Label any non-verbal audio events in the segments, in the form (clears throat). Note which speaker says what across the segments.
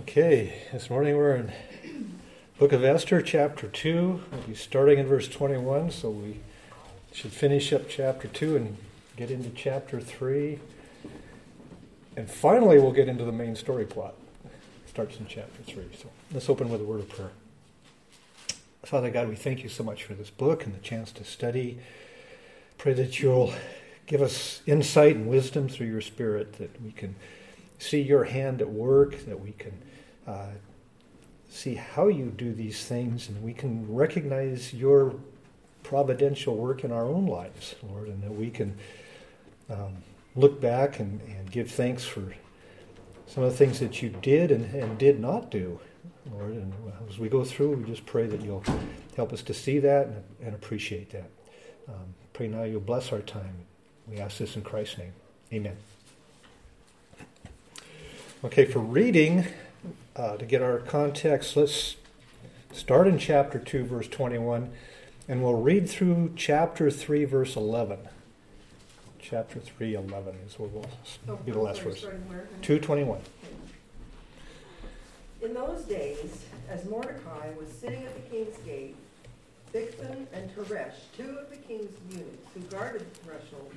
Speaker 1: Okay, this morning we're in Book of Esther, chapter 2. We'll be starting in verse 21, so we should finish up chapter 2 and get into chapter 3. And finally, we'll get into the main story plot. It starts in chapter 3. So let's open with a word of prayer. Father God, we thank you so much for this book and the chance to study. Pray that you'll give us insight and wisdom through your Spirit that we can see your hand at work, that we can uh, see how you do these things, and we can recognize your providential work in our own lives, Lord, and that we can um, look back and, and, give thanks for some of the things that you did and, and did not do, Lord. And as we go through, we just pray that you'll help us to see that and, and appreciate that. Um, pray now you'll bless our time. We ask this in Christ's name. Amen. Okay, for reading, uh, to get our context, let's start in chapter 2, verse 21, and we'll read through chapter 3, verse 11. Chapter 3, 11 is where we'll oh, be the last verse. 221.
Speaker 2: In those days, as Mordecai was sitting at the king's gate, Bigthan and Teresh, two of the king's eunuchs who guarded the threshold,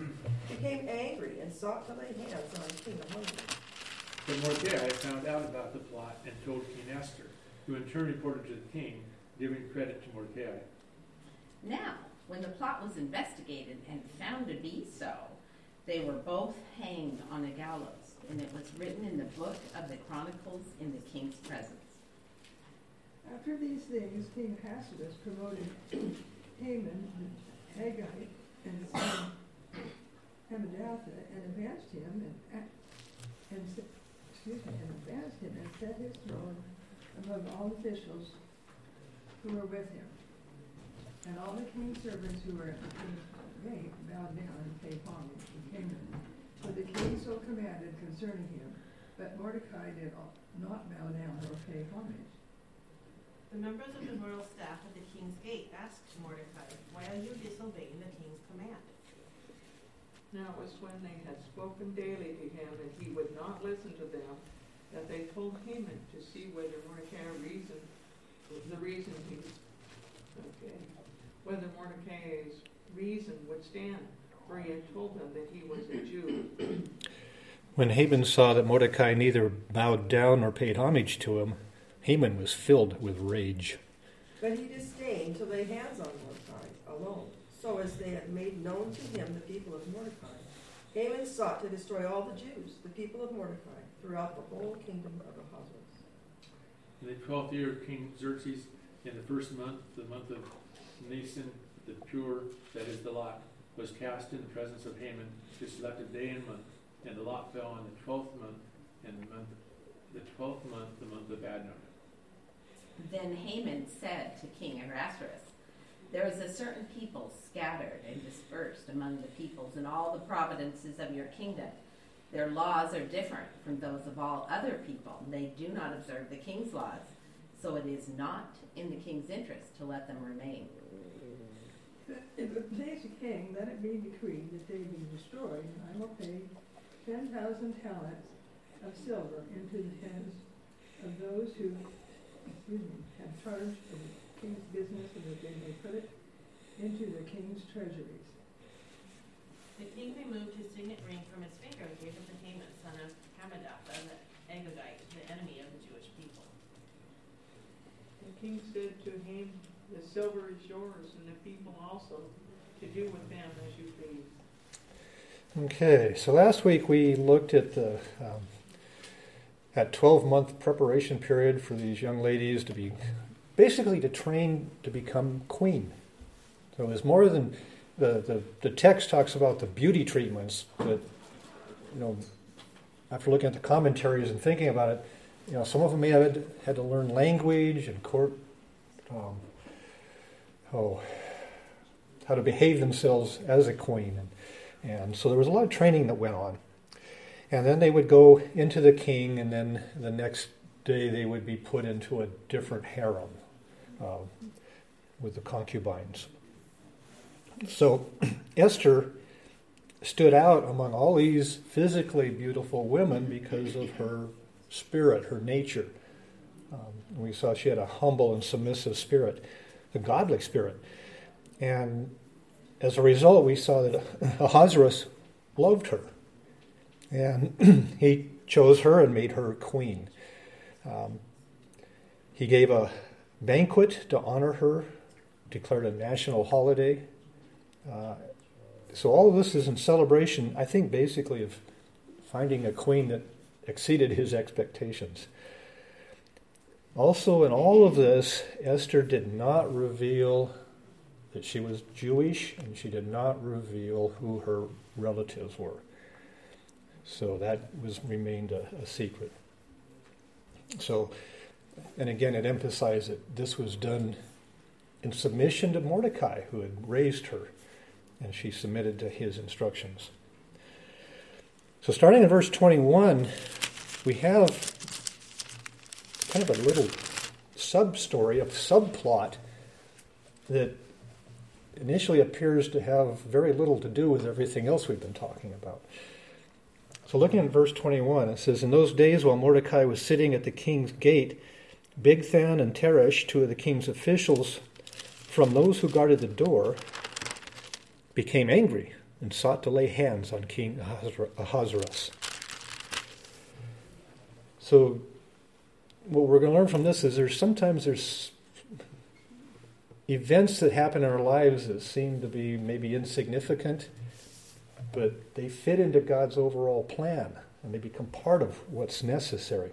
Speaker 2: became angry and sought to lay hands on King Ahasuerus.
Speaker 3: But Mordecai found out about the plot and told King Esther, who in turn reported to the king, giving credit to Mordecai.
Speaker 4: Now, when the plot was investigated and found to be so, they were both hanged on a gallows, and it was written in the book of the Chronicles in the king's presence.
Speaker 5: After these things, King Ahasuerus promoted Haman the Agagite and Hammedatha and advanced him and, and and advanced him and set his throne above all officials who were with him. And all the king's servants who were at the king's gate bowed down and paid homage to Haman. For the king so commanded concerning him, but Mordecai did not bow down or pay homage.
Speaker 6: The members of the royal staff at the king's gate asked Mordecai, Why are you disobeying the king's command?
Speaker 5: Now it was when they had spoken daily to him and he would not listen to them, that they told Haman to see whether Mordecai reasoned, the reason he, okay, whether Mordecai's reason would stand, for he had told them that he was a Jew.
Speaker 1: When Haman saw that Mordecai neither bowed down nor paid homage to him, Haman was filled with rage.
Speaker 2: But he disdained to lay hands on Mordecai alone so as they had made known to him the people of Mordecai. Haman sought to destroy all the Jews, the people of Mordecai, throughout the whole kingdom of Ahasuerus.
Speaker 3: In the twelfth year of King Xerxes, in the first month, the month of Nisan, the Pur, that is the lot, was cast in the presence of Haman to select a day and month, and the lot fell on the twelfth month, and the month, the twelfth month, the month of Adar.
Speaker 4: Then Haman said to King Ahasuerus, there is a certain people scattered and dispersed among the peoples in all the provinces of your kingdom. Their laws are different from those of all other people. They do not observe the king's laws. So it is not in the king's interest to let them remain.
Speaker 5: If it please the king, let it be decreed that they be destroyed, and I will pay ten thousand talents of silver into the hands of those who me, have charge of king's business and that they may put it into the king's treasuries.
Speaker 6: The king removed his signet ring from his finger and gave it to Haman, son of Hammedatha, the Agagite, the enemy of the Jewish people.
Speaker 5: The king said to him, The silver is yours, and the people also, to do with them as you please.
Speaker 1: Okay, so last week we looked at the um, that 12 month preparation period for these young ladies to be basically to train to become queen. So it was more than the, the, the text talks about the beauty treatments that, you know, after looking at the commentaries and thinking about it, you know, some of them may have had, had to learn language and court, um, oh, how to behave themselves as a queen. And, and so there was a lot of training that went on. And then they would go into the king, and then the next day they would be put into a different harem uh, with the concubines. So (clears throat) Esther stood out among all these physically beautiful women because of her spirit, her nature, Um, we saw she had a humble and submissive spirit, a godly spirit. And as a result, we saw that (laughs) Ahasuerus loved her. And (clears throat) he chose her and made her queen. Um, he gave a banquet to honor her, declared a national holiday. Uh, so all of this is in celebration, I think, basically of finding a queen that exceeded his expectations. Also, in all of this, Esther did not reveal that she was Jewish, and she did not reveal who her relatives were. So that was remained a, a secret. So, and again, it emphasized that this was done in submission to Mordecai, who had raised her, and she submitted to his instructions. So, starting in verse 21, we have kind of a little sub story, a subplot that initially appears to have very little to do with everything else we've been talking about. So, looking at verse 21, it says, In those days while Mordecai was sitting at the king's gate, Bigthan and Teresh, two of the king's officials, from those who guarded the door, became angry and sought to lay hands on King Ahasuerus. So, what we're going to learn from this is there's sometimes there's events that happen in our lives that seem to be maybe insignificant, but they fit into God's overall plan and they become part of what's necessary.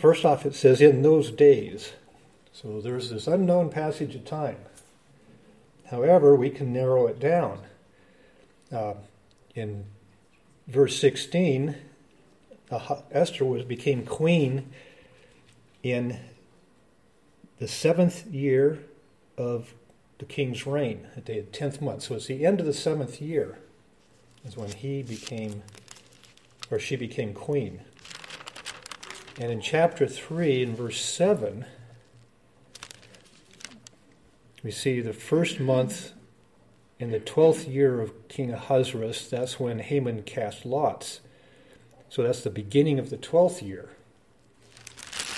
Speaker 1: First off, it says, in those days. So there's this unknown passage of time. However, we can narrow it down. Uh, in verse 16, uh, Esther was became queen in the seventh year of the king's reign, at the tenth month. So it's the end of the seventh year is when he became, or she became queen. And in chapter 3, in verse 7, we see the first month in the 12th year of King Ahasuerus, that's when Haman cast lots. So that's the beginning of the 12th year.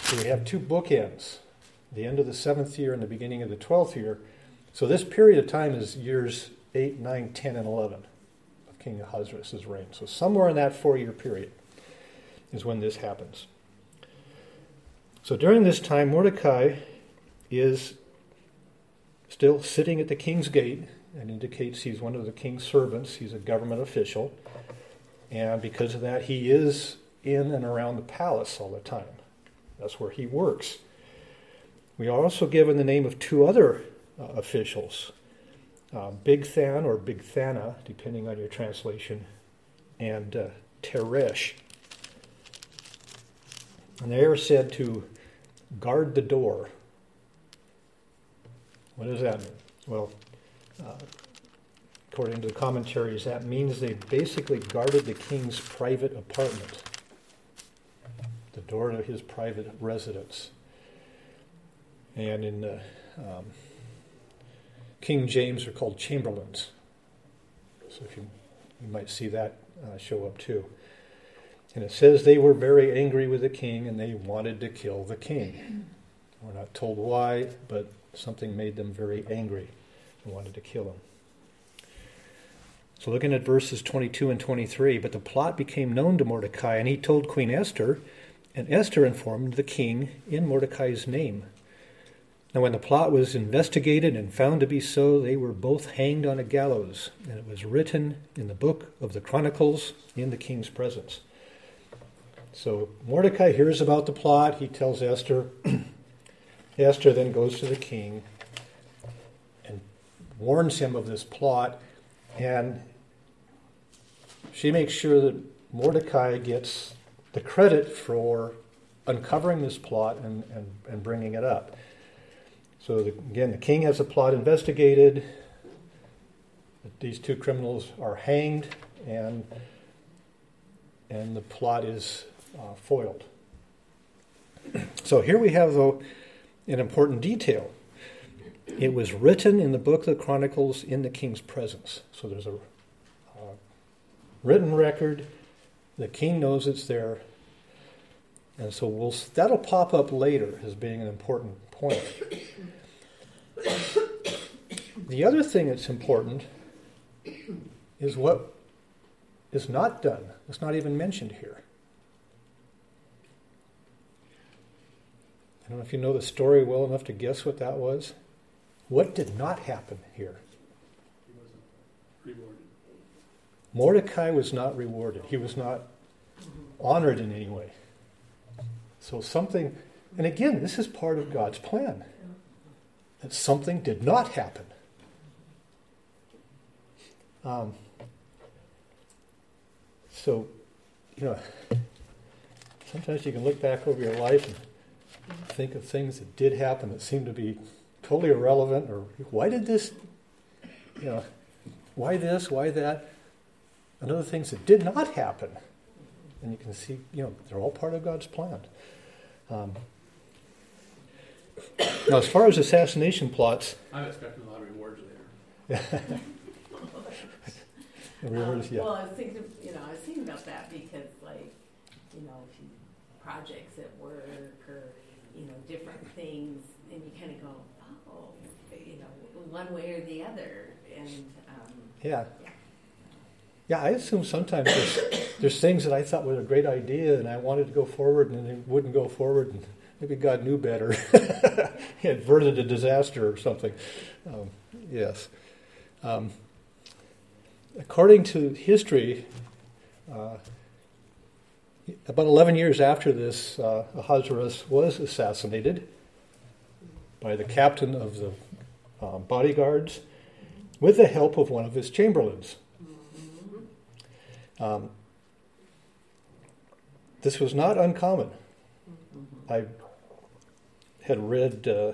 Speaker 1: So we have two bookends the end of the seventh year and the beginning of the 12th year. So this period of time is years 8, 9, 10, and 11 of King Ahasuerus' reign. So somewhere in that four year period is when this happens. So during this time, Mordecai is still sitting at the king's gate and indicates he's one of the king's servants. He's a government official. And because of that, he is in and around the palace all the time. That's where he works. We are also given the name of two other uh, officials uh, Bigthan or Bigthana, depending on your translation, and uh, Teresh. And they are said to guard the door. What does that mean? Well, uh, according to the commentaries, that means they basically guarded the king's private apartment, the door to his private residence. And in the um, King James, are called chamberlains. So if you, you might see that uh, show up too. And it says they were very angry with the king and they wanted to kill the king. We're not told why, but something made them very angry and wanted to kill him. So looking at verses 22 and 23, but the plot became known to Mordecai, and he told Queen Esther, and Esther informed the king in Mordecai's name. Now, when the plot was investigated and found to be so, they were both hanged on a gallows, and it was written in the book of the Chronicles in the king's presence. So Mordecai hears about the plot. He tells Esther. (clears throat) Esther then goes to the king and warns him of this plot, and she makes sure that Mordecai gets the credit for uncovering this plot and, and, and bringing it up. So the, again, the king has the plot investigated. These two criminals are hanged, and and the plot is uh, foiled. So here we have though an important detail. It was written in the book of the Chronicles in the king's presence. So there's a uh, written record. The king knows it's there. And so we'll, that'll pop up later as being an important point. the other thing that's important is what is not done. It's not even mentioned here. Don't know if you know the story well enough to guess what that was. What did not happen here?
Speaker 3: He wasn't rewarded.
Speaker 1: Mordecai was not rewarded. He was not honored in any way. So something, and again, this is part of God's plan. That something did not happen. Um, so, you know, sometimes you can look back over your life and think of things that did happen that seem to be totally irrelevant, or why did this, you know, why this, why that, and other things that did not happen. And you can see, you know, they're all part of God's plan. Um, now, as far as assassination plots,
Speaker 3: I'm expecting a lot of rewards later. (laughs)
Speaker 1: rewards,
Speaker 4: Um,
Speaker 1: yeah.
Speaker 4: Well, I was thinking, you know, I was thinking about that because, like, you know, if you, projects at work or you know different things, and you kind of go, oh, you know, one way or the other, and um,
Speaker 1: Yeah.
Speaker 4: Yeah.
Speaker 1: Yeah, I assume sometimes there's, there's things that I thought were a great idea and I wanted to go forward and it wouldn't go forward and maybe God knew better. (laughs) he averted a disaster or something. Um, yes. Um, according to history, uh, about 11 years after this, uh, Ahasuerus was assassinated by the captain of the uh, bodyguards with the help of one of his chamberlains. Um, this was not uncommon. I had read uh,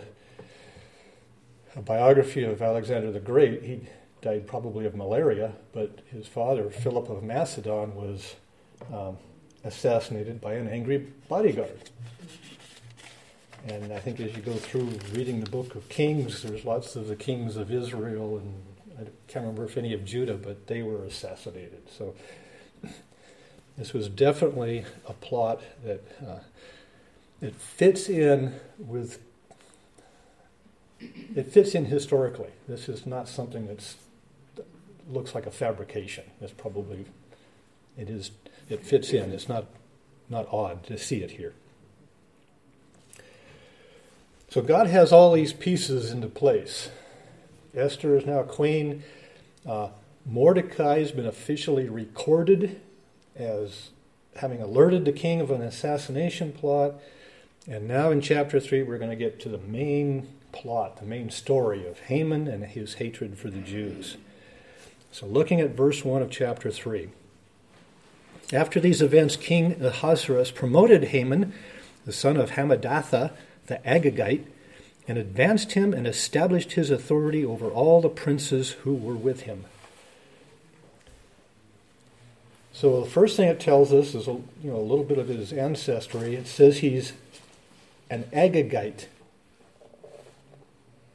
Speaker 1: a biography of Alexander the Great. He died probably of malaria, but his father, Philip of Macedon, was um, assassinated by an angry bodyguard. And I think as you go through reading the book of Kings, there's lots of the kings of Israel, and I can't remember if any of Judah, but they were assassinated. So this was definitely a plot that uh, it fits in with. It fits in historically. This is not something that's looks like a fabrication. It's probably it is. It fits in. It's not not odd to see it here. So God has all these pieces into place. Esther is now queen. Uh, Mordecai has been officially recorded as having alerted the king of an assassination plot. And now in chapter 3, we're going to get to the main plot, the main story of Haman and his hatred for the Jews. So, looking at verse 1 of chapter 3. After these events, King Ahasuerus promoted Haman, the son of Hammedatha, the Agagite, and advanced him and established his authority over all the princes who were with him. So the first thing it tells us is a, you know a little bit of his ancestry. It says he's an Agagite,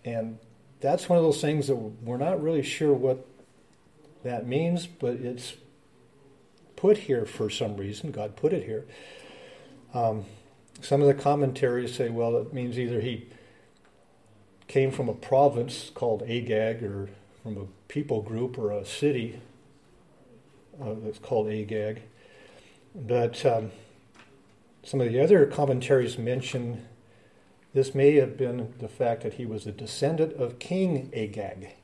Speaker 1: and that's one of those things that we're not really sure what that means, but it's put here for some reason. God put it here. Um, some of the commentaries say, well, it means either he came from a province called Agag, or from a people group or a city uh, that's called Agag. But um, some of the other commentaries mention this may have been the fact that he was a descendant of King Agag.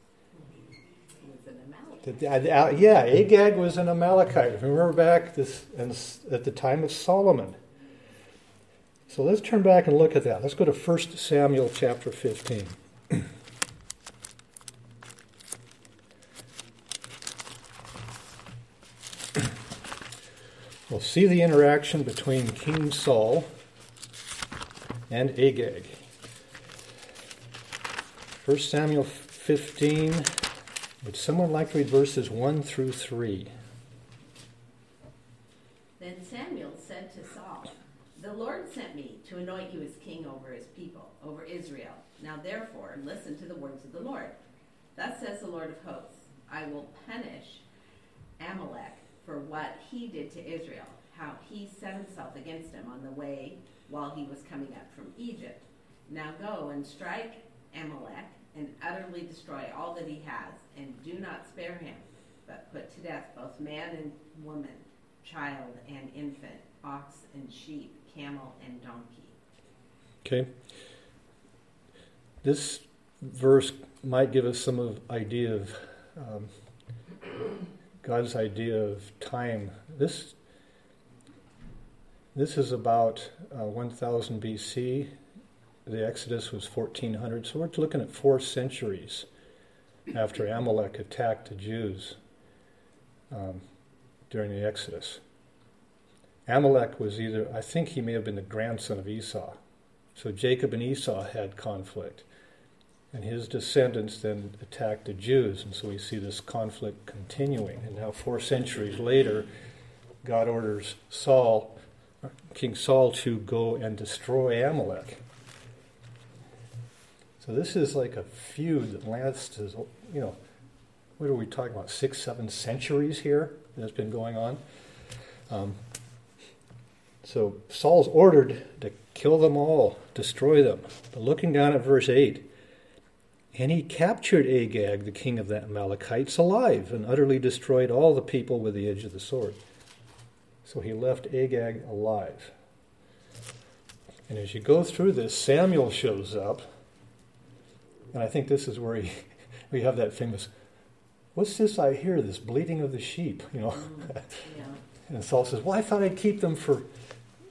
Speaker 4: he was an Amalekite.
Speaker 1: That- uh, uh, Uh, uh, yeah, Agag was an Amalekite. Remember back this at the time of Solomon. So let's turn back and look at that. Let's go to 1 Samuel chapter 15. (clears throat) We'll see the interaction between King Saul and Agag. 1 Samuel 15. Would someone like to read verses 1 through 3?
Speaker 4: Then Samuel said to Saul, The Lord sent me to anoint you as king over his people, over Israel. Now therefore, listen to the words of the Lord. Thus says the Lord of hosts I will punish Amalek for what he did to Israel, how he set himself against him on the way while he was coming up from Egypt. Now go and strike Amalek and utterly destroy all that he has, and do not spare him, but put to death both man and woman, child and infant, ox and sheep, camel and donkey.
Speaker 1: Okay. This verse might give us some of idea of um, God's idea of time. This this is about uh, 1000 BC. The Exodus was 1400, so we're looking at four centuries after Amalek attacked the Jews um, during the Exodus. Amalek was either, I think he may have been the grandson of Esau. So Jacob and Esau had conflict. And his descendants then attacked the Jews. And so we see this conflict continuing. And now, four centuries later, God orders Saul, King Saul, to go and destroy Amalek. So this is like a feud that lasts, you know, what are we talking about? Six, seven centuries here that's been going on. Um, so Saul's ordered to kill them all, destroy them. But looking down at verse 8, and he captured Agag, the king of the Amalekites, alive and utterly destroyed all the people with the edge of the sword. So he left Agag alive. And as you go through this, Samuel shows up. And I think this is where he, we have that famous, what's this I hear, this bleating of the sheep, you know? Mm, (laughs) yeah. and Saul says, well, I thought I'd keep them for,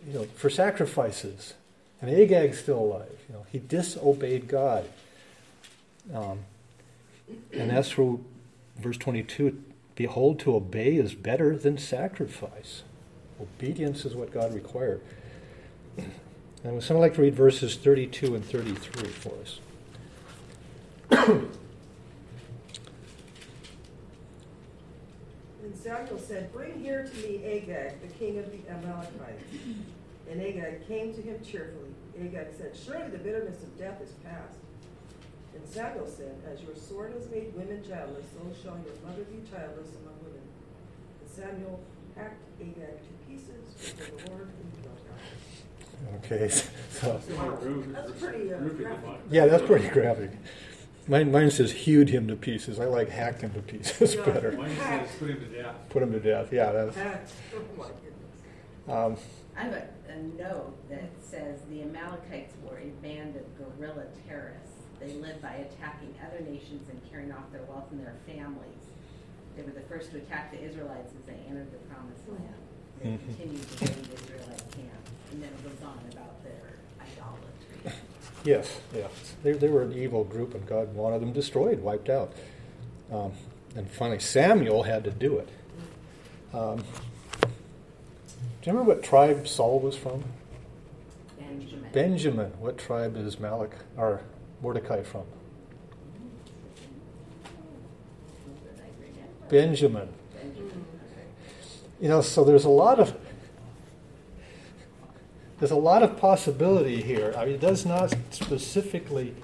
Speaker 1: you know, for sacrifices. And Agag's still alive. You know, he disobeyed God. Um, and that's through verse 22 Behold, to obey is better than sacrifice. Obedience is what God required. And would someone like to read verses 32 and 33 for us? (clears throat)
Speaker 2: Samuel said, Bring here to me Agag, the king of the Amalekites. And Agag came to him cheerfully. Agag said, Surely the bitterness of death is past and Samuel said, As your sword has made women childless, so shall your mother be childless among women. And Samuel hacked Agag to pieces before the Lord in Gilgal.
Speaker 1: Okay, (laughs) so
Speaker 2: that's pretty uh, graphic.
Speaker 1: Yeah, that's pretty graphic. Mine, mine says hewed him to pieces. I like hacked him to pieces
Speaker 3: yeah, (laughs)
Speaker 1: better.
Speaker 3: Mine says put him to death.
Speaker 1: Put him to death. Yeah, that's. (laughs)
Speaker 2: Oh my
Speaker 1: goodness. Um,
Speaker 4: I have a, a note that says the Amalekites were a band of guerrilla terrorists. They lived by attacking other nations and carrying off their wealth and their families. They were the first to attack the Israelites as they entered the promised land. They mm-hmm. continued to raid Israelite camps. And then it goes on about their idolatry. (laughs)
Speaker 1: Yes, yes. They, they were an evil group, and God wanted them destroyed, wiped out. Um, and finally, Samuel had to do it. Um, do you remember what tribe Saul was from?
Speaker 4: Benjamin.
Speaker 1: Benjamin. What tribe is Malach or Mordecai from? Benjamin. You know, so there's a lot of there's a lot of possibility here. I mean, it does not specifically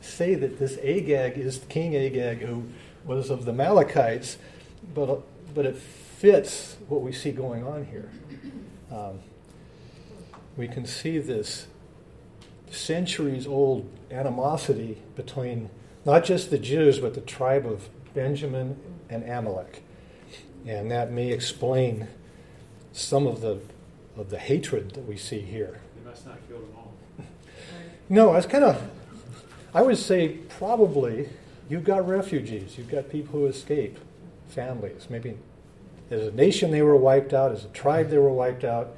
Speaker 1: say that this Agag is King Agag who was of the Amalekites, but but it fits what we see going on here. Um, we can see this centuries old animosity between not just the Jews, but the tribe of Benjamin and Amalek. And that may explain some of the, of the hatred that we see here.
Speaker 3: They must not kill them all. (laughs)
Speaker 1: no, it's kind of, I would say probably you've got refugees, you've got people who escape, families. Maybe as a nation they were wiped out, as a tribe they were wiped out,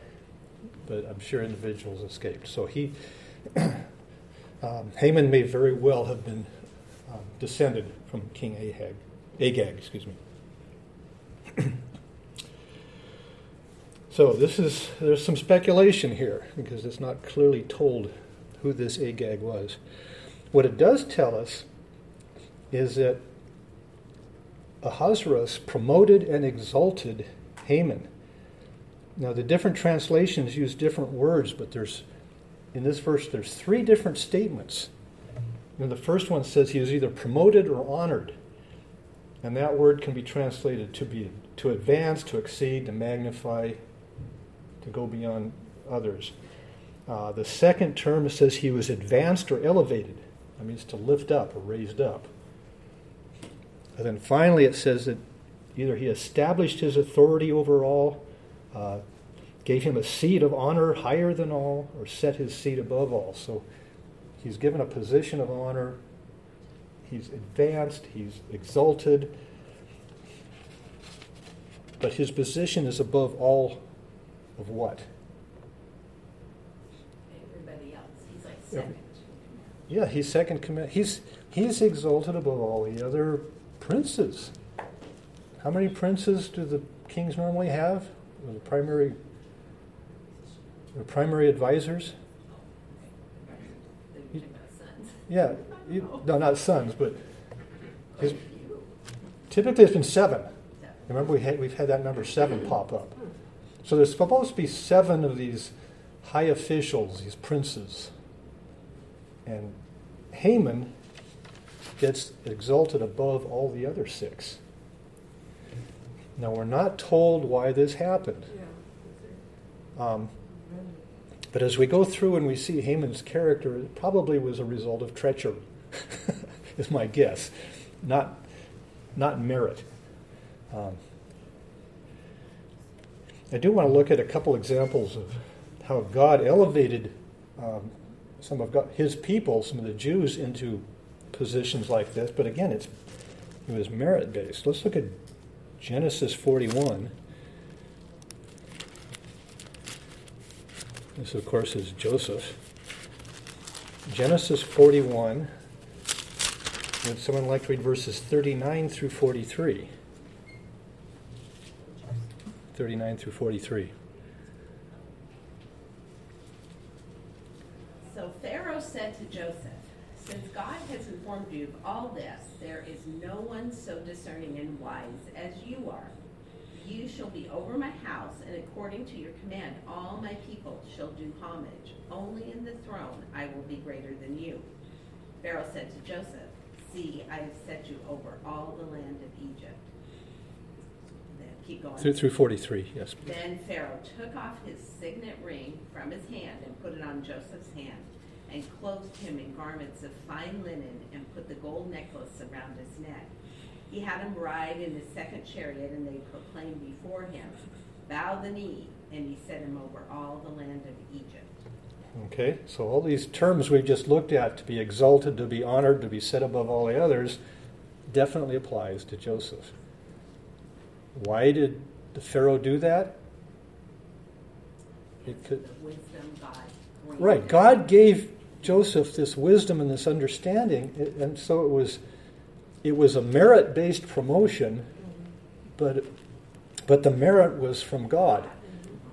Speaker 1: but I'm sure individuals escaped. So he (clears throat) um, Haman may very well have been um, descended from King Ahag, Agag. Excuse me. (clears throat) so this is there's some speculation here because it's not clearly told who this Agag was. What it does tell us is that Ahasuerus promoted and exalted Haman. Now, the different translations use different words, but there's in this verse, there's three different statements. And the first one says he was either promoted or honored. And that word can be translated to be to advance, to exceed, to magnify, to go beyond others. Uh, the second term says he was advanced or elevated. That means to lift up or raised up. And then finally it says that either he established his authority over all, uh, gave him a seat of honor higher than all, or set his seat above all. So he's given a position of honor, he's advanced, he's exalted, but his position is above all of what?
Speaker 4: Everybody else, he's like second.
Speaker 1: Yeah, he's second command. He's he's exalted above all the other princes. How many princes do the kings normally have? The primary the primary advisors?
Speaker 4: Oh, They're talking about sons.
Speaker 1: Yeah, you, (laughs) no, not sons, but his,
Speaker 4: Quite a few.
Speaker 1: typically it's been seven. Remember, we had, we've had that number seven pop up. So there's supposed to be seven of these high officials, these princes. And Haman gets exalted above all the other six. Now, we're not told why this happened. Um, but as we go through and we see Haman's character, it probably was a result of treachery, (laughs) is my guess, not, not merit. Um, I do want to look at a couple examples of how God elevated um, some of God, His people, some of the Jews, into positions like this. But again, it's it was merit based. Let's look at Genesis 41. This, of course, is Joseph. Genesis 41. Would someone like to read verses 39 through 43? 39 through 43.
Speaker 4: So Pharaoh said to Joseph, Since God has informed you of all this, there is no one so discerning and wise as you are. You shall be over my house, and according to your command, all my people shall do homage. Only in the throne I will be greater than you. Pharaoh said to Joseph, See, I have set you over all the land of Egypt. Keep going.
Speaker 1: Through, through 43, yes.
Speaker 4: Then Pharaoh took off his signet ring from his hand and put it on Joseph's hand, and clothed him in garments of fine linen, and put the gold necklace around his neck. He had him ride in his second chariot, and they proclaimed before him, Bow the knee, and he set him over all the land of Egypt.
Speaker 1: Okay, so all these terms we've just looked at to be exalted, to be honored, to be set above all the others definitely applies to Joseph. Why did the Pharaoh do that? It could,
Speaker 4: God
Speaker 1: right, God gave Joseph this wisdom and this understanding, and so it was it was a merit-based promotion, but but the merit was from God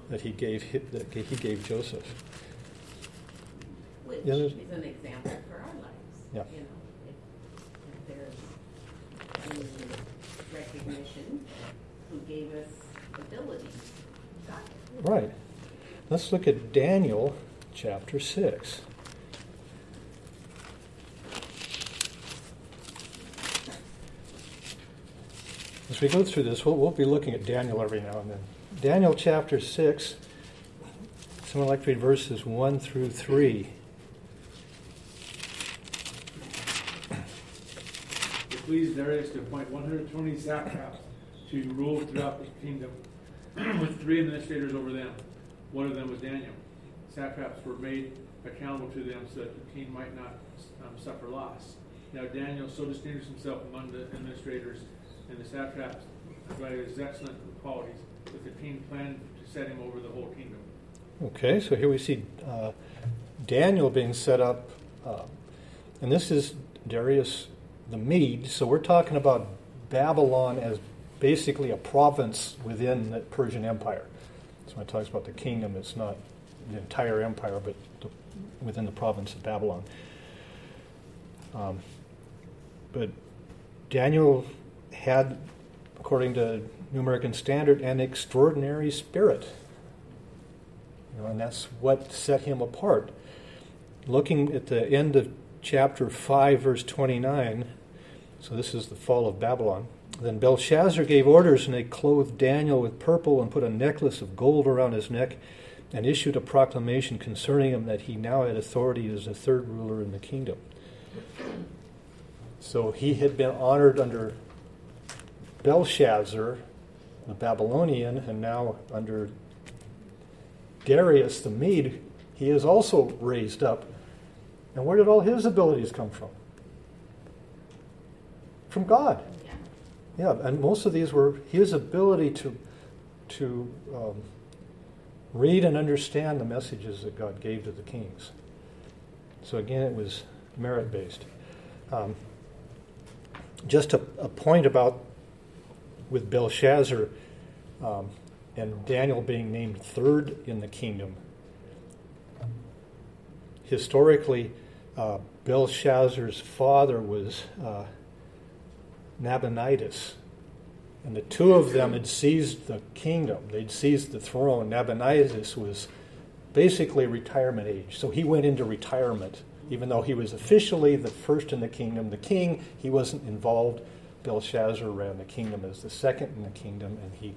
Speaker 1: that he gave that he gave Joseph.
Speaker 4: Which
Speaker 1: Yeah,
Speaker 4: is an example for our lives.
Speaker 1: Yeah.
Speaker 4: You know, if, if there's any recognition, who gave us ability, God.
Speaker 1: Right. Let's look at Daniel chapter 6. As we go through this, we'll, we'll be looking at Daniel every now and then. Daniel chapter 6, someone like to read verses 1 through 3.
Speaker 3: It pleased Darius to appoint one hundred twenty satraps to rule throughout the kingdom, (clears throat) with three administrators over them. One of them was Daniel. Satraps were made accountable to them so that the king might not um, suffer loss. Now Daniel so distinguished himself among the administrators and the satraps by his excellent qualities that the king planned to set him over the whole kingdom.
Speaker 1: Okay, so here we see uh, Daniel being set up, uh, and this is Darius the Mede. So we're talking about Babylon as basically a province within the Persian Empire. So when it talks about the kingdom, it's not the entire empire, but the, within the province of Babylon. Um, but Daniel had, according to New American Standard, an extraordinary spirit. You know, and that's what set him apart. Looking at the end of chapter 5, verse 29, so this is the fall of Babylon. Then Belshazzar gave orders, and they clothed Daniel with purple and put a necklace of gold around his neck and issued a proclamation concerning him that he now had authority as the third ruler in the kingdom. So he had been honored under Belshazzar, the Babylonian, and now under Darius the Mede, he is also raised up. And where did all his abilities come from? From God.
Speaker 4: Yeah.
Speaker 1: And most of these were his ability to to um, read and understand the messages that God gave to the kings. So again, it was merit based. Um, just a, a, point about with Belshazzar um, and Daniel being named third in the kingdom. Historically, uh, Belshazzar's father was uh, Nabonidus. And the two of them had seized the kingdom. They'd seized the throne. Nabonidus was basically retirement age. So he went into retirement, even though he was officially the first in the kingdom. The king, he wasn't involved. Belshazzar ran the kingdom as the second in the kingdom, and he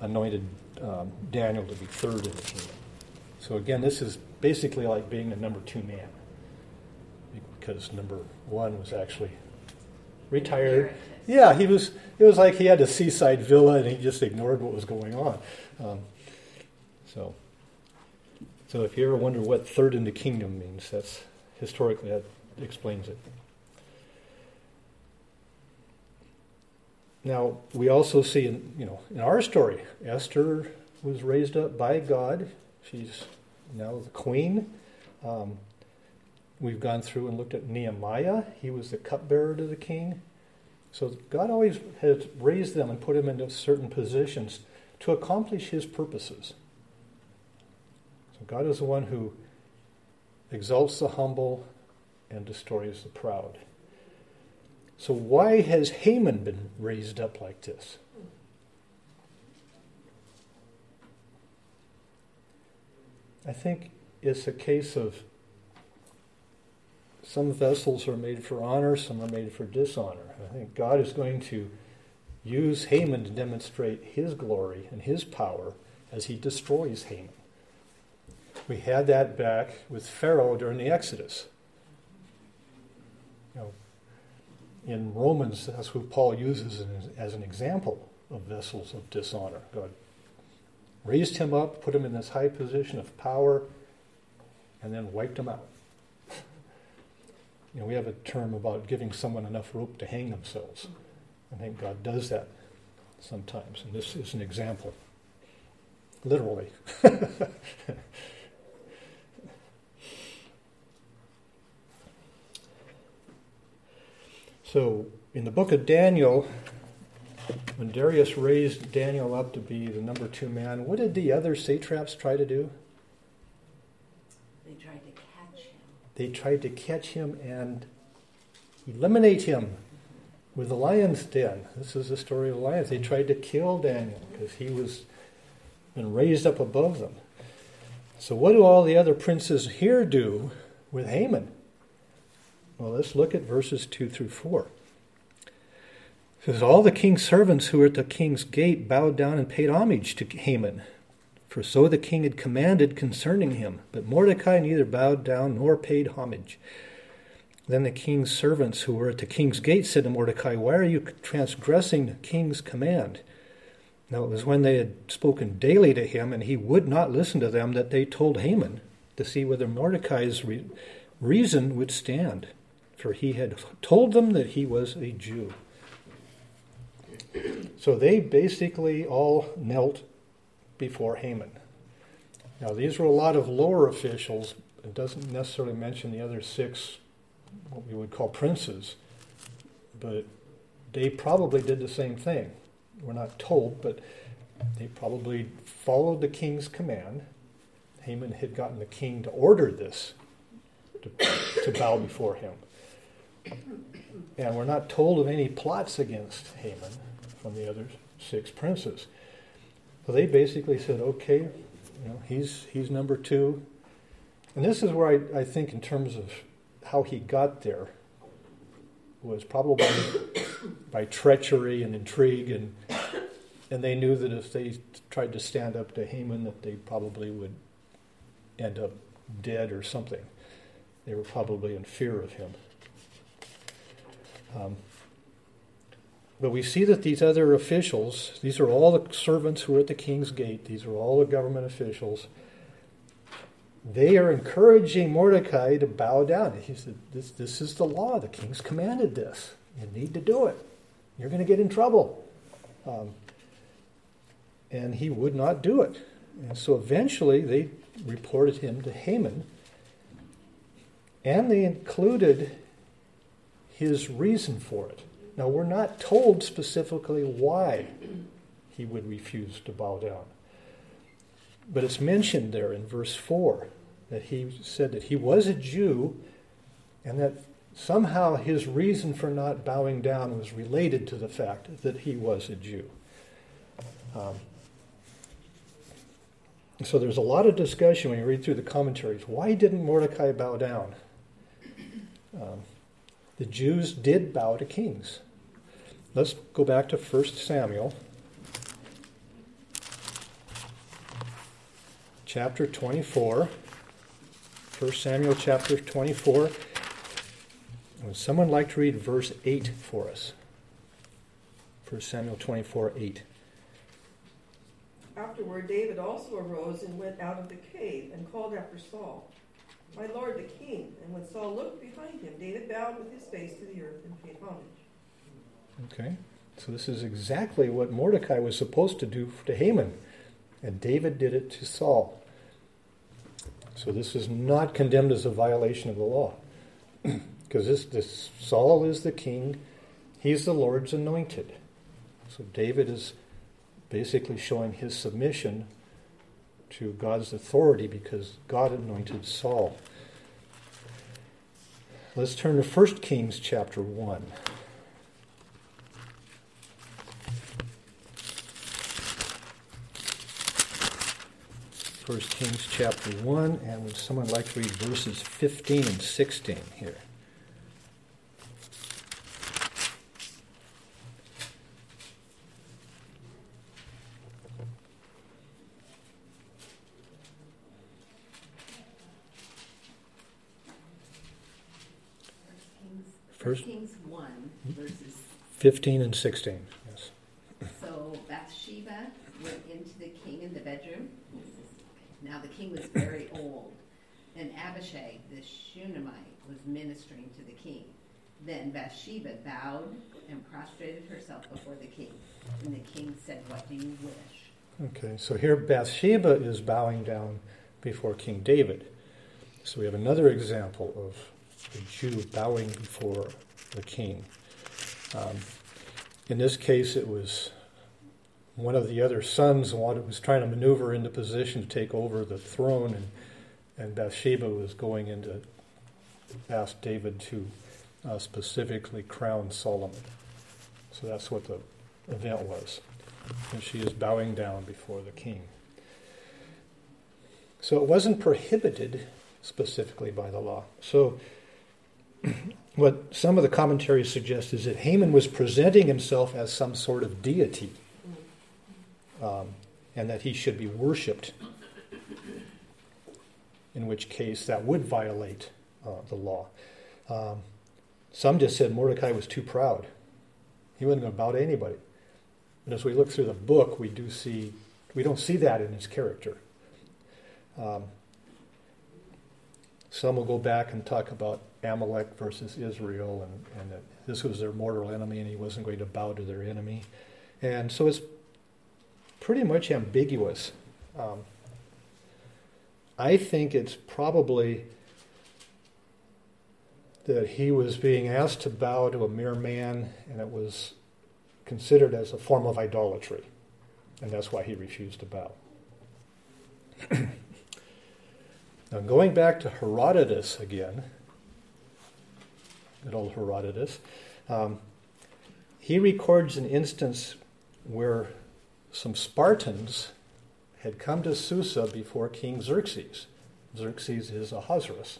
Speaker 1: anointed um, Daniel to be third in the kingdom. So again, this is basically like being the number two man, because number one was actually retired. Yeah, he was. It was like he had a seaside villa and he just ignored what was going on. Um, so, so if you ever wonder what third in the kingdom means, that's historically that explains it. Now we also see in you know in our story, Esther was raised up by God. She's now the queen. Um, we've gone through and looked at Nehemiah. He was the cupbearer to the king. So God always has raised them and put them into certain positions to accomplish his purposes. So God is the one who exalts the humble and destroys the proud. So why has Haman been raised up like this? I think it's a case of some vessels are made for honor, some are made for dishonor. I think God is going to use Haman to demonstrate his glory and his power as he destroys Haman. We had that back with Pharaoh during the Exodus. You know, in Romans, that's who Paul uses as an example of vessels of dishonor. God raised him up, put him in this high position of power, and then wiped him out. You know, we have a term about giving someone enough rope to hang themselves. Mm-hmm. I think God does that sometimes, and this is an example. Literally. (laughs) so, in the book of Daniel, when Darius raised Daniel up to be the number two man, what did the other satraps try to do? They tried to catch him and eliminate him with the lion's den. This is the story of the lions. They tried to kill Daniel because he was been raised up above them. So what do all the other princes here do with Haman? Well, let's look at verses 2 through 4. It says, All the king's servants who were at the king's gate bowed down and paid homage to Haman for so the king had commanded concerning him. But Mordecai neither bowed down nor paid homage. Then the king's servants who were at the king's gate said to Mordecai, Why are you transgressing the king's command? Now it was when they had spoken daily to him, and he would not listen to them, that they told Haman to see whether Mordecai's re- reason would stand. For he had told them that he was a Jew. So they basically all knelt before Haman. Now, these were a lot of lower officials. It doesn't necessarily mention the other six, what we would call princes, but they probably did the same thing. We're not told, but they probably followed the king's command. Haman had gotten the king to order this, to, to bow before him. And we're not told of any plots against Haman from the other six princes. So they basically said, okay, you know, he's, he's number two. And this is where I, I think, in terms of how he got there, was probably by treachery and intrigue, and and they knew that if they tried to stand up to Haman, that they probably would end up dead or something. They were probably in fear of him. Um, but we see that these other officials, these are all the servants who are at the king's gate, these are all the government officials, they are encouraging Mordecai to bow down. He said, This, this is the law. The king's commanded this. You need to do it. You're going to get in trouble. Um, and he would not do it. And so eventually they reported him to Haman, and they included his reason for it. Now, we're not told specifically why he would refuse to bow down. But it's mentioned there in verse 4 that he said that he was a Jew and that somehow his reason for not bowing down was related to the fact that he was a Jew. Um, so there's a lot of discussion when you read through the commentaries. Why didn't Mordecai bow down? Um, the Jews did bow to kings. Let's go back to 1 Samuel, chapter 24. 1 Samuel chapter 24. Would someone like to read verse 8 for us? 1 Samuel 24, 8.
Speaker 2: Afterward, David also arose and went out of the cave and called after Saul, My lord the king. And when Saul looked behind him, David bowed with his face to the earth and paid homage.
Speaker 1: Okay, so this is exactly what Mordecai was supposed to do to Haman, and David did it to Saul. So this is not condemned as a violation of the law, (clears throat) because this, this Saul is the king, he's the Lord's anointed. So David is basically showing his submission to God's authority because God anointed Saul. Let's turn to 1 Kings chapter 1. 1 Kings chapter 1, and would someone like to read verses 15 and 16 here?
Speaker 4: First Kings 1, verses
Speaker 1: 15 and 16. Yes.
Speaker 4: So Bathsheba went into the king in the bedroom now the king was very old, and Abishag, the Shunammite, was ministering to the king. Then Bathsheba bowed and prostrated herself before the king. And the king said, What do you wish?
Speaker 1: Okay, so here Bathsheba is bowing down before King David. So we have another example of a Jew bowing before the king. Um, in this case, it was one of the other sons was trying to maneuver into position to take over the throne, and, and Bathsheba was going in to ask David to uh, specifically crown Solomon. So that's what the event was. And she is bowing down before the king. So it wasn't prohibited specifically by the law. So (clears throat) what some of the commentaries suggest is that Haman was presenting himself as some sort of deity um, and that he should be worshipped, in which case that would violate uh, the law. Um, some just said Mordecai was too proud. He wasn't going to bow to anybody. And as we look through the book, we do see, we don't see that in his character. Um, some will go back and talk about Amalek versus Israel, and, and that this was their mortal enemy, and he wasn't going to bow to their enemy. And so it's pretty much ambiguous. Um, I think it's probably that he was being asked to bow to a mere man, and it was considered as a form of idolatry, and that's why he refused to bow. (clears throat) now, going back to Herodotus again, good old Herodotus, um, he records an instance where some Spartans had come to Susa before King Xerxes. Xerxes is Ahasuerus.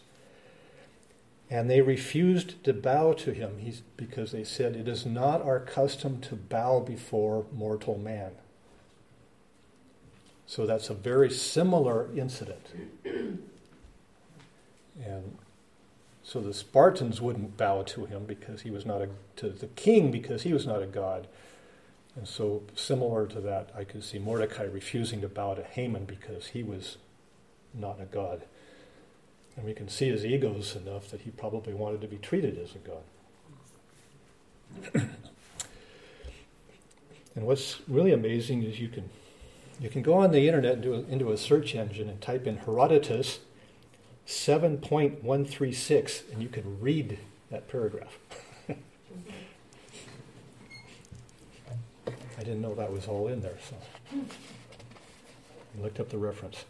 Speaker 1: And they refused to bow to him because they said, It is not our custom to bow before mortal man. So that's a very similar incident. And so the Spartans wouldn't bow to him because he was not a to the king because he was not a god. And so similar to that, I could see Mordecai refusing to bow to Haman because he was not a god. And we can see his egos enough that he probably wanted to be treated as a god. (clears throat) and what's really amazing is you can you can go on the internet into a, into a search engine and type in Herodotus 7.136 and you can read that paragraph. (laughs) I didn't know that was all in there, so I looked up the reference.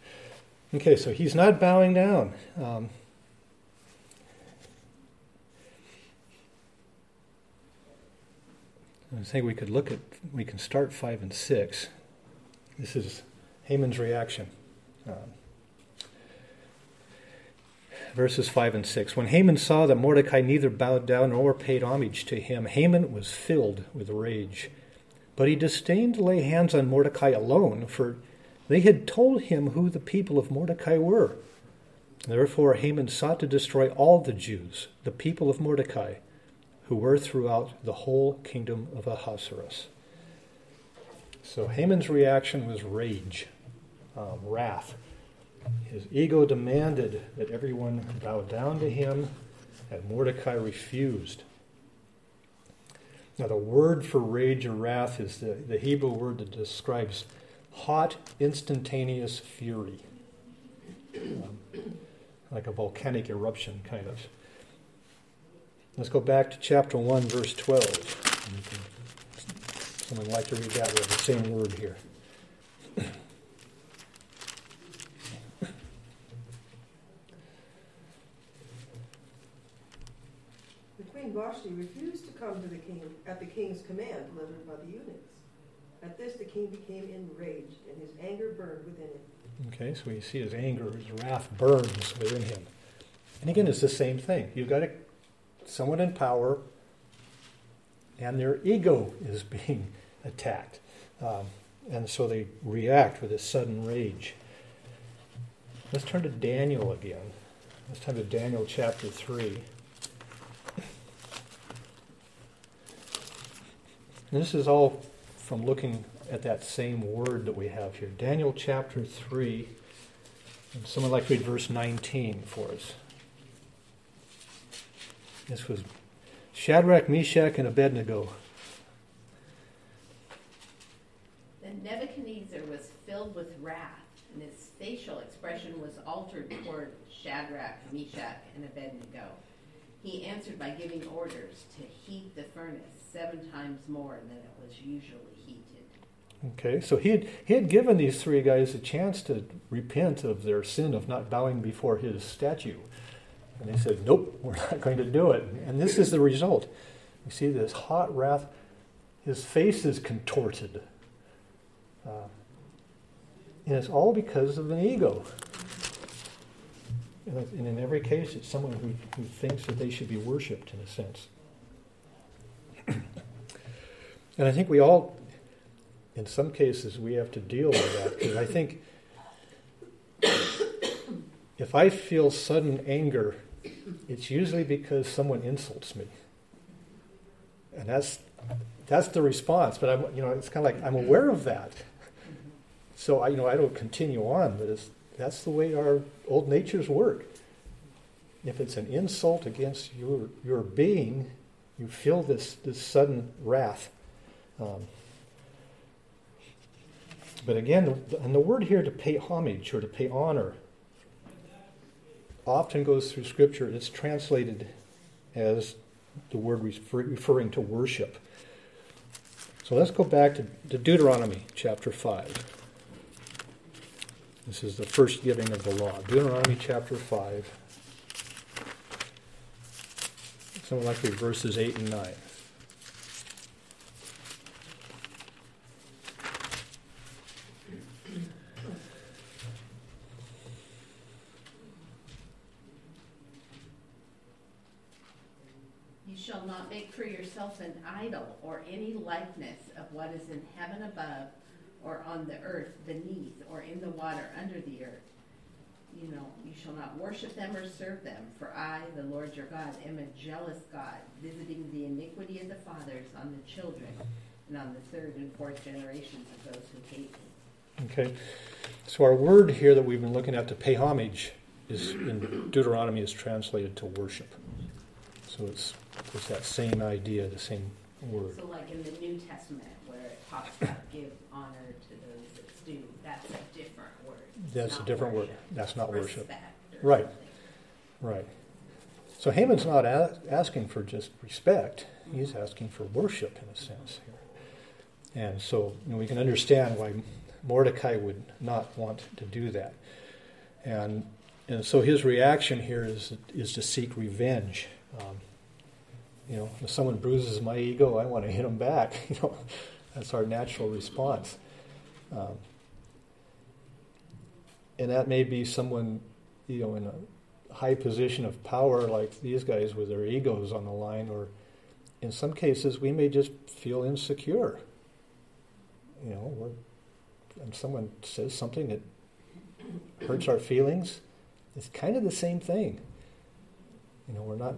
Speaker 1: Okay, so he's not bowing down. Um, I think we could look at, we can start 5 and 6. This is Haman's reaction. Um, verses 5 and 6. When Haman saw that Mordecai neither bowed down nor paid homage to him, Haman was filled with rage. But he disdained to lay hands on Mordecai alone, for they had told him who the people of Mordecai were. Therefore, Haman sought to destroy all the Jews, the people of Mordecai, who were throughout the whole kingdom of Ahasuerus. So Haman's reaction was rage, um, wrath. His ego demanded that everyone bow down to him, and Mordecai refused. Now, the word for rage or wrath is the, the Hebrew word that describes hot, instantaneous fury, um, like a volcanic eruption, kind of. Let's go back to chapter 1, verse 12. Someone like to read that? Have the same word here.
Speaker 2: The queen Vashti refused to come to the king at the king's command delivered by the eunuchs. At this, the king became enraged, and his anger burned within him.
Speaker 1: Okay, so you see his anger, his wrath burns within him. And again, it's the same thing. You've got a, someone in power, and their ego is (laughs) being attacked. Um, and so they react with a sudden rage. Let's turn to Daniel again. Let's turn to Daniel chapter 3. And this is all from looking at that same word that we have here. Daniel chapter 3. And someone like to read verse 19 for us. This was Shadrach, Meshach, and Abednego.
Speaker 4: Then Nebuchadnezzar was filled with wrath, and his facial expression was altered toward Shadrach, Meshach, and Abednego. He answered by giving orders to heat the furnace seven times more than it was usually.
Speaker 1: Okay, so he had, he had given these three guys a chance to repent of their sin of not bowing before his statue. And they said, Nope, (laughs) we're not going to do it. And this is the result. You see this hot wrath, his face is contorted. Uh, and it's all because of an ego. And in every case, it's someone who, who thinks that they should be worshipped, in a sense. (clears throat) and I think we all, in some cases, we have to deal with that. Because I think if I feel sudden anger, it's usually because someone insults me. And that's, that's the response. But I'm, you know, it's kind of like I'm aware of that. So I, you know, I don't continue on, but it's, that's the way our old natures work. If it's an insult against your your being, you feel this this sudden wrath. Um, but again, and the word here to pay homage or to pay honor often goes through Scripture. It's translated as the word referring to worship. So let's go back to, Deuteronomy chapter 5. This is the first giving of the law. Deuteronomy chapter 5. Someone like verses 8 and 9.
Speaker 4: An idol or any likeness of what is in heaven above, or on the earth beneath, or in the water under the earth. You know, you shall not worship them or serve them, for I, the Lord your God, am a jealous God, visiting the iniquity of the fathers on the children, and on the third and fourth generations of those who hate me.
Speaker 1: Okay, so our word here that we've been looking at to pay homage is in Deuteronomy is translated to worship. So it's it's that same idea, the same word.
Speaker 4: So, like in the New Testament, where it talks about give honor to those that's due, that's a different word.
Speaker 1: That's a
Speaker 4: not
Speaker 1: different word.
Speaker 4: worship.
Speaker 1: That's not worship.
Speaker 4: respect or
Speaker 1: Right.
Speaker 4: something.
Speaker 1: Right. So Haman's not a- asking for just respect. He's asking for worship in a sense here. And so you know, we can understand why Mordecai would not want to do that. And and so his reaction here is is to seek revenge. Um, you know, if someone bruises my ego, I want to hit them back. (laughs) You know, that's our natural response. Um, and that may be someone, you know, in a high position of power like these guys with their egos on the line, or in some cases we may just feel insecure. You know, and someone says something that hurts our feelings. It's kind of the same thing. You know, we're not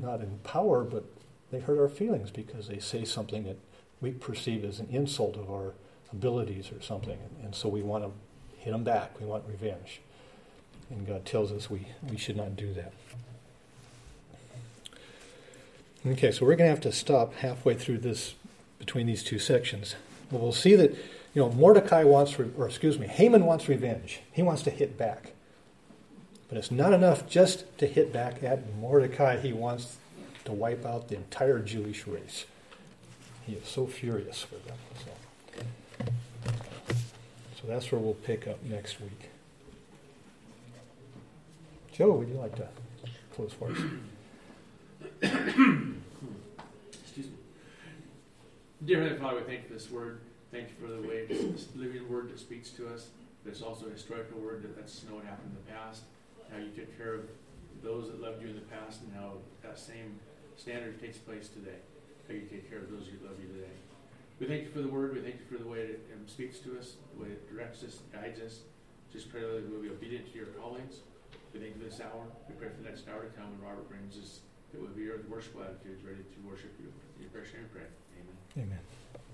Speaker 1: not in power, but they hurt our feelings because they say something that we perceive as an insult of our abilities or something, and, and so we want to hit them back. We want revenge. And God tells us we, we should not do that. Okay, so we're going to have to stop halfway through this, between these two sections. But we'll see that, you know, Mordecai wants, re- or excuse me, Haman wants revenge. He wants to hit back. But it's not enough just to hit back at Mordecai. He wants to wipe out the entire Jewish race. He is so furious with them. So. So that's where we'll pick up next week. Joe, would you like to close for us?
Speaker 3: Excuse me. Dear Heavenly Father, we thank you for this word. Thank you for the way this living word that speaks to us. It's also a historical word that lets us know what happened in the past, how you took care of those that loved you in the past, and how that same standard takes place today. How you take care of those who love you today. We thank you for the word. We thank you for the way it speaks to us, the way it directs us, guides us. Just pray that we'll be obedient to your callings. We thank you for this hour. We pray for the next hour to come when Robert brings us that we'll be your worshipful attitudes, ready to worship you. In your name we pray. Amen.
Speaker 1: Amen.